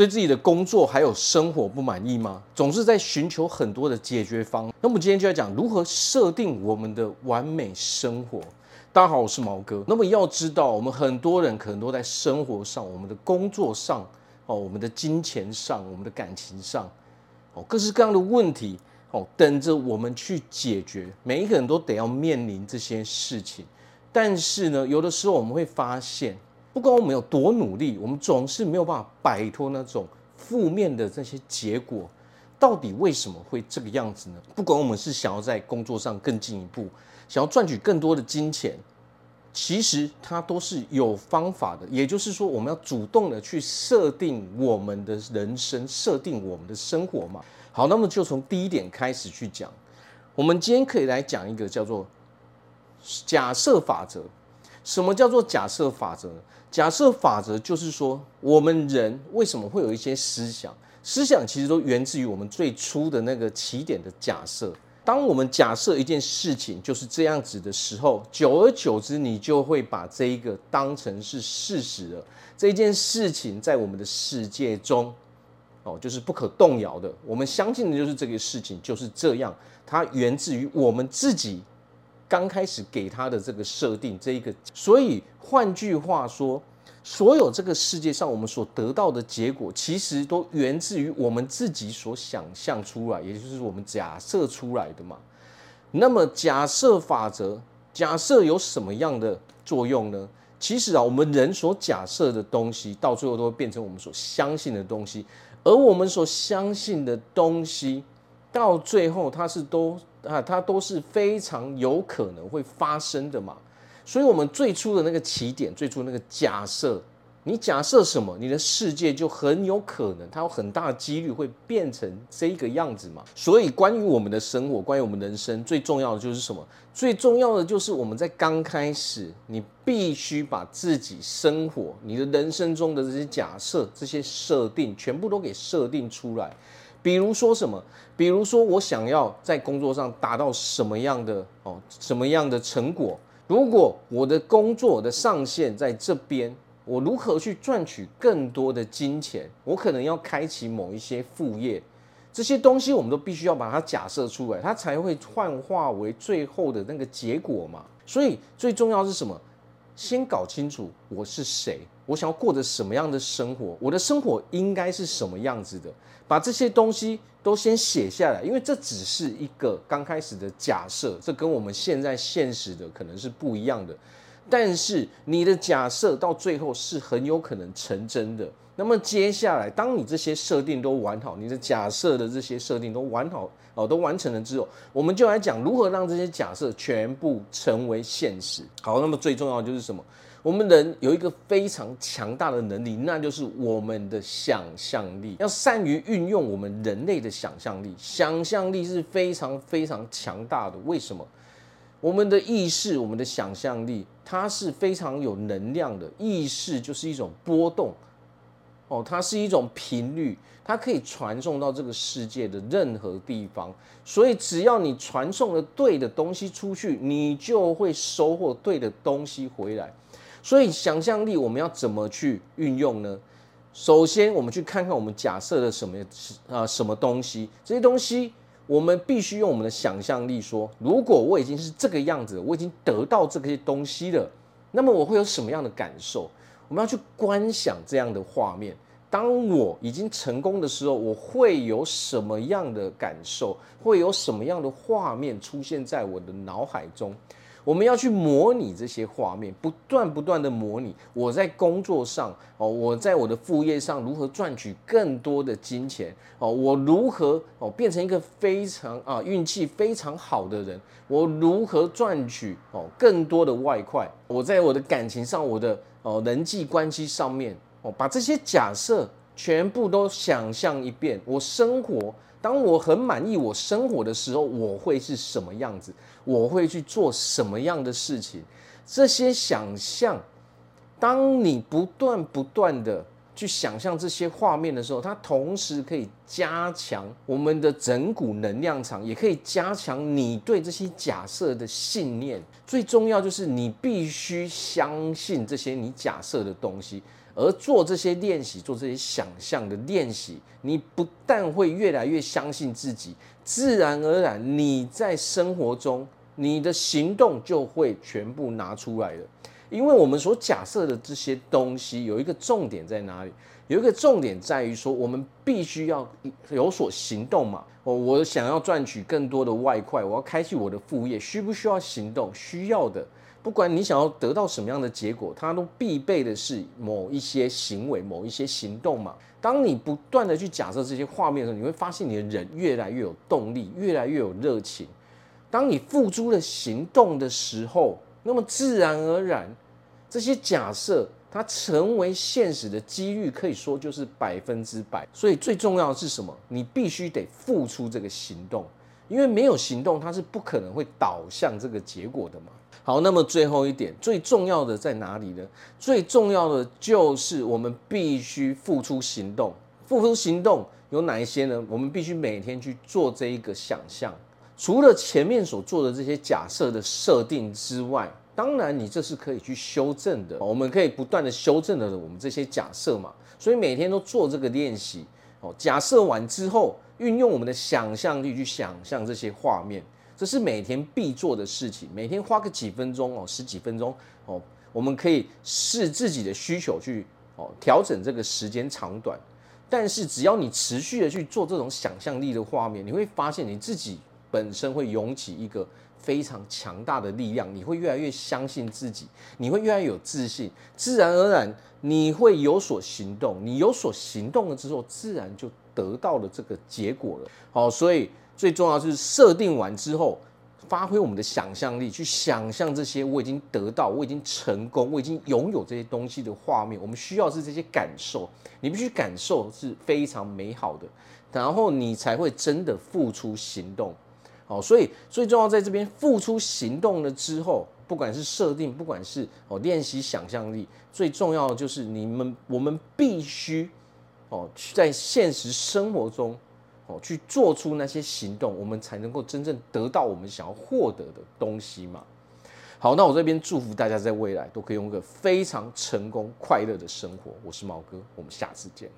对自己的工作还有生活不满意吗？总是在寻求很多的解决方。那么今天就要讲如何设定我们的完美生活。大家好，我是毛哥。那么要知道，我们很多人可能都在生活上、我们的工作上、哦，我们的金钱上、我们的感情上，哦，各式各样的问题，哦，等着我们去解决。每一个人都得要面临这些事情。但是呢，有的时候我们会发现，不管我们有多努力，我们总是没有办法摆脱那种负面的这些结果。到底为什么会这个样子呢？不管我们是想要在工作上更进一步，想要赚取更多的金钱，其实它都是有方法的。也就是说，我们要主动的去设定我们的人生，设定我们的生活嘛。好，那么就从第一点开始去讲。我们今天可以来讲一个叫做。假设法则，什么叫做假设法则呢？假设法则就是说，我们人为什么会有一些思想？思想其实都源自于我们最初的那个起点的假设。当我们假设一件事情就是这样子的时候，久而久之，你就会把这一个当成是事实了。这一件事情在我们的世界中，哦，就是不可动摇的。我们相信的就是这个事情就是这样，它源自于我们自己。刚开始给他的这个设定，这一个，所以换句话说，所有这个世界上我们所得到的结果，其实都源自于我们自己所想象出来，也就是我们假设出来的嘛。那么假设法则，假设有什么样的作用呢？其实啊，我们人所假设的东西，到最后都会变成我们所相信的东西，而我们所相信的东西，到最后它是都。啊，它都是非常有可能会发生的嘛，所以，我们最初的那个起点，最初那个假设，你假设什么，你的世界就很有可能，它有很大的几率会变成这个样子嘛。所以，关于我们的生活，关于我们人生，最重要的就是什么？最重要的就是我们在刚开始，你必须把自己生活、你的人生中的这些假设、这些设定，全部都给设定出来。比如说什么？比如说我想要在工作上达到什么样的哦，什么样的成果？如果我的工作的上限在这边，我如何去赚取更多的金钱？我可能要开启某一些副业，这些东西我们都必须要把它假设出来，它才会幻化为最后的那个结果嘛。所以最重要是什么？先搞清楚我是谁，我想要过着什么样的生活，我的生活应该是什么样子的，把这些东西都先写下来，因为这只是一个刚开始的假设，这跟我们现在现实的可能是不一样的。但是你的假设到最后是很有可能成真的。那么接下来，当你这些设定都完好，你的假设的这些设定都完好哦，都完成了之后，我们就来讲如何让这些假设全部成为现实。好，那么最重要就是什么？我们人有一个非常强大的能力，那就是我们的想象力。要善于运用我们人类的想象力，想象力是非常非常强大的。为什么？我们的意识，我们的想象力，它是非常有能量的。意识就是一种波动，哦，它是一种频率，它可以传送到这个世界的任何地方。所以，只要你传送了对的东西出去，你就会收获对的东西回来。所以，想象力我们要怎么去运用呢？首先，我们去看看我们假设的什么啊，什么东西，这些东西。我们必须用我们的想象力说，如果我已经是这个样子，我已经得到这些东西了，那么我会有什么样的感受？我们要去观想这样的画面。当我已经成功的时候，我会有什么样的感受？会有什么样的画面出现在我的脑海中？我们要去模拟这些画面，不断不断的模拟。我在工作上哦，我在我的副业上如何赚取更多的金钱哦？我如何哦变成一个非常啊运气非常好的人？我如何赚取哦更多的外快？我在我的感情上，我的哦人际关系上面哦，把这些假设全部都想象一遍。我生活。当我很满意我生活的时候，我会是什么样子？我会去做什么样的事情？这些想象，当你不断不断的去想象这些画面的时候，它同时可以加强我们的整股能量场，也可以加强你对这些假设的信念。最重要就是你必须相信这些你假设的东西。而做这些练习，做这些想象的练习，你不但会越来越相信自己，自然而然你在生活中你的行动就会全部拿出来了。因为我们所假设的这些东西有一个重点在哪里？有一个重点在于说，我们必须要有所行动嘛。我，我想要赚取更多的外快，我要开启我的副业，需不需要行动？需要的。不管你想要得到什么样的结果，它都必备的是某一些行为、某一些行动嘛。当你不断的去假设这些画面的时候，你会发现你的人越来越有动力，越来越有热情。当你付诸了行动的时候，那么自然而然，这些假设它成为现实的几率，可以说就是百分之百。所以最重要的是什么？你必须得付出这个行动，因为没有行动，它是不可能会导向这个结果的嘛。好，那么最后一点，最重要的在哪里呢？最重要的就是我们必须付出行动。付出行动有哪一些呢？我们必须每天去做这一个想象。除了前面所做的这些假设的设定之外，当然你这是可以去修正的。我们可以不断的修正的我们这些假设嘛。所以每天都做这个练习。哦，假设完之后，运用我们的想象力去想象这些画面，这是每天必做的事情。每天花个几分钟哦，十几分钟哦，我们可以视自己的需求去哦调整这个时间长短。但是只要你持续的去做这种想象力的画面，你会发现你自己。本身会涌起一个非常强大的力量，你会越来越相信自己，你会越来越有自信，自然而然你会有所行动，你有所行动了之后，自然就得到了这个结果了。好，所以最重要的是设定完之后，发挥我们的想象力，去想象这些我已经得到、我已经成功、我已经拥有这些东西的画面。我们需要是这些感受，你必须感受是非常美好的，然后你才会真的付出行动。哦，所以最重要在这边付出行动了之后，不管是设定，不管是哦练习想象力，最重要的就是你们我们必须哦在现实生活中哦去做出那些行动，我们才能够真正得到我们想要获得的东西嘛。好，那我这边祝福大家在未来都可以用一个非常成功快乐的生活。我是毛哥，我们下次见。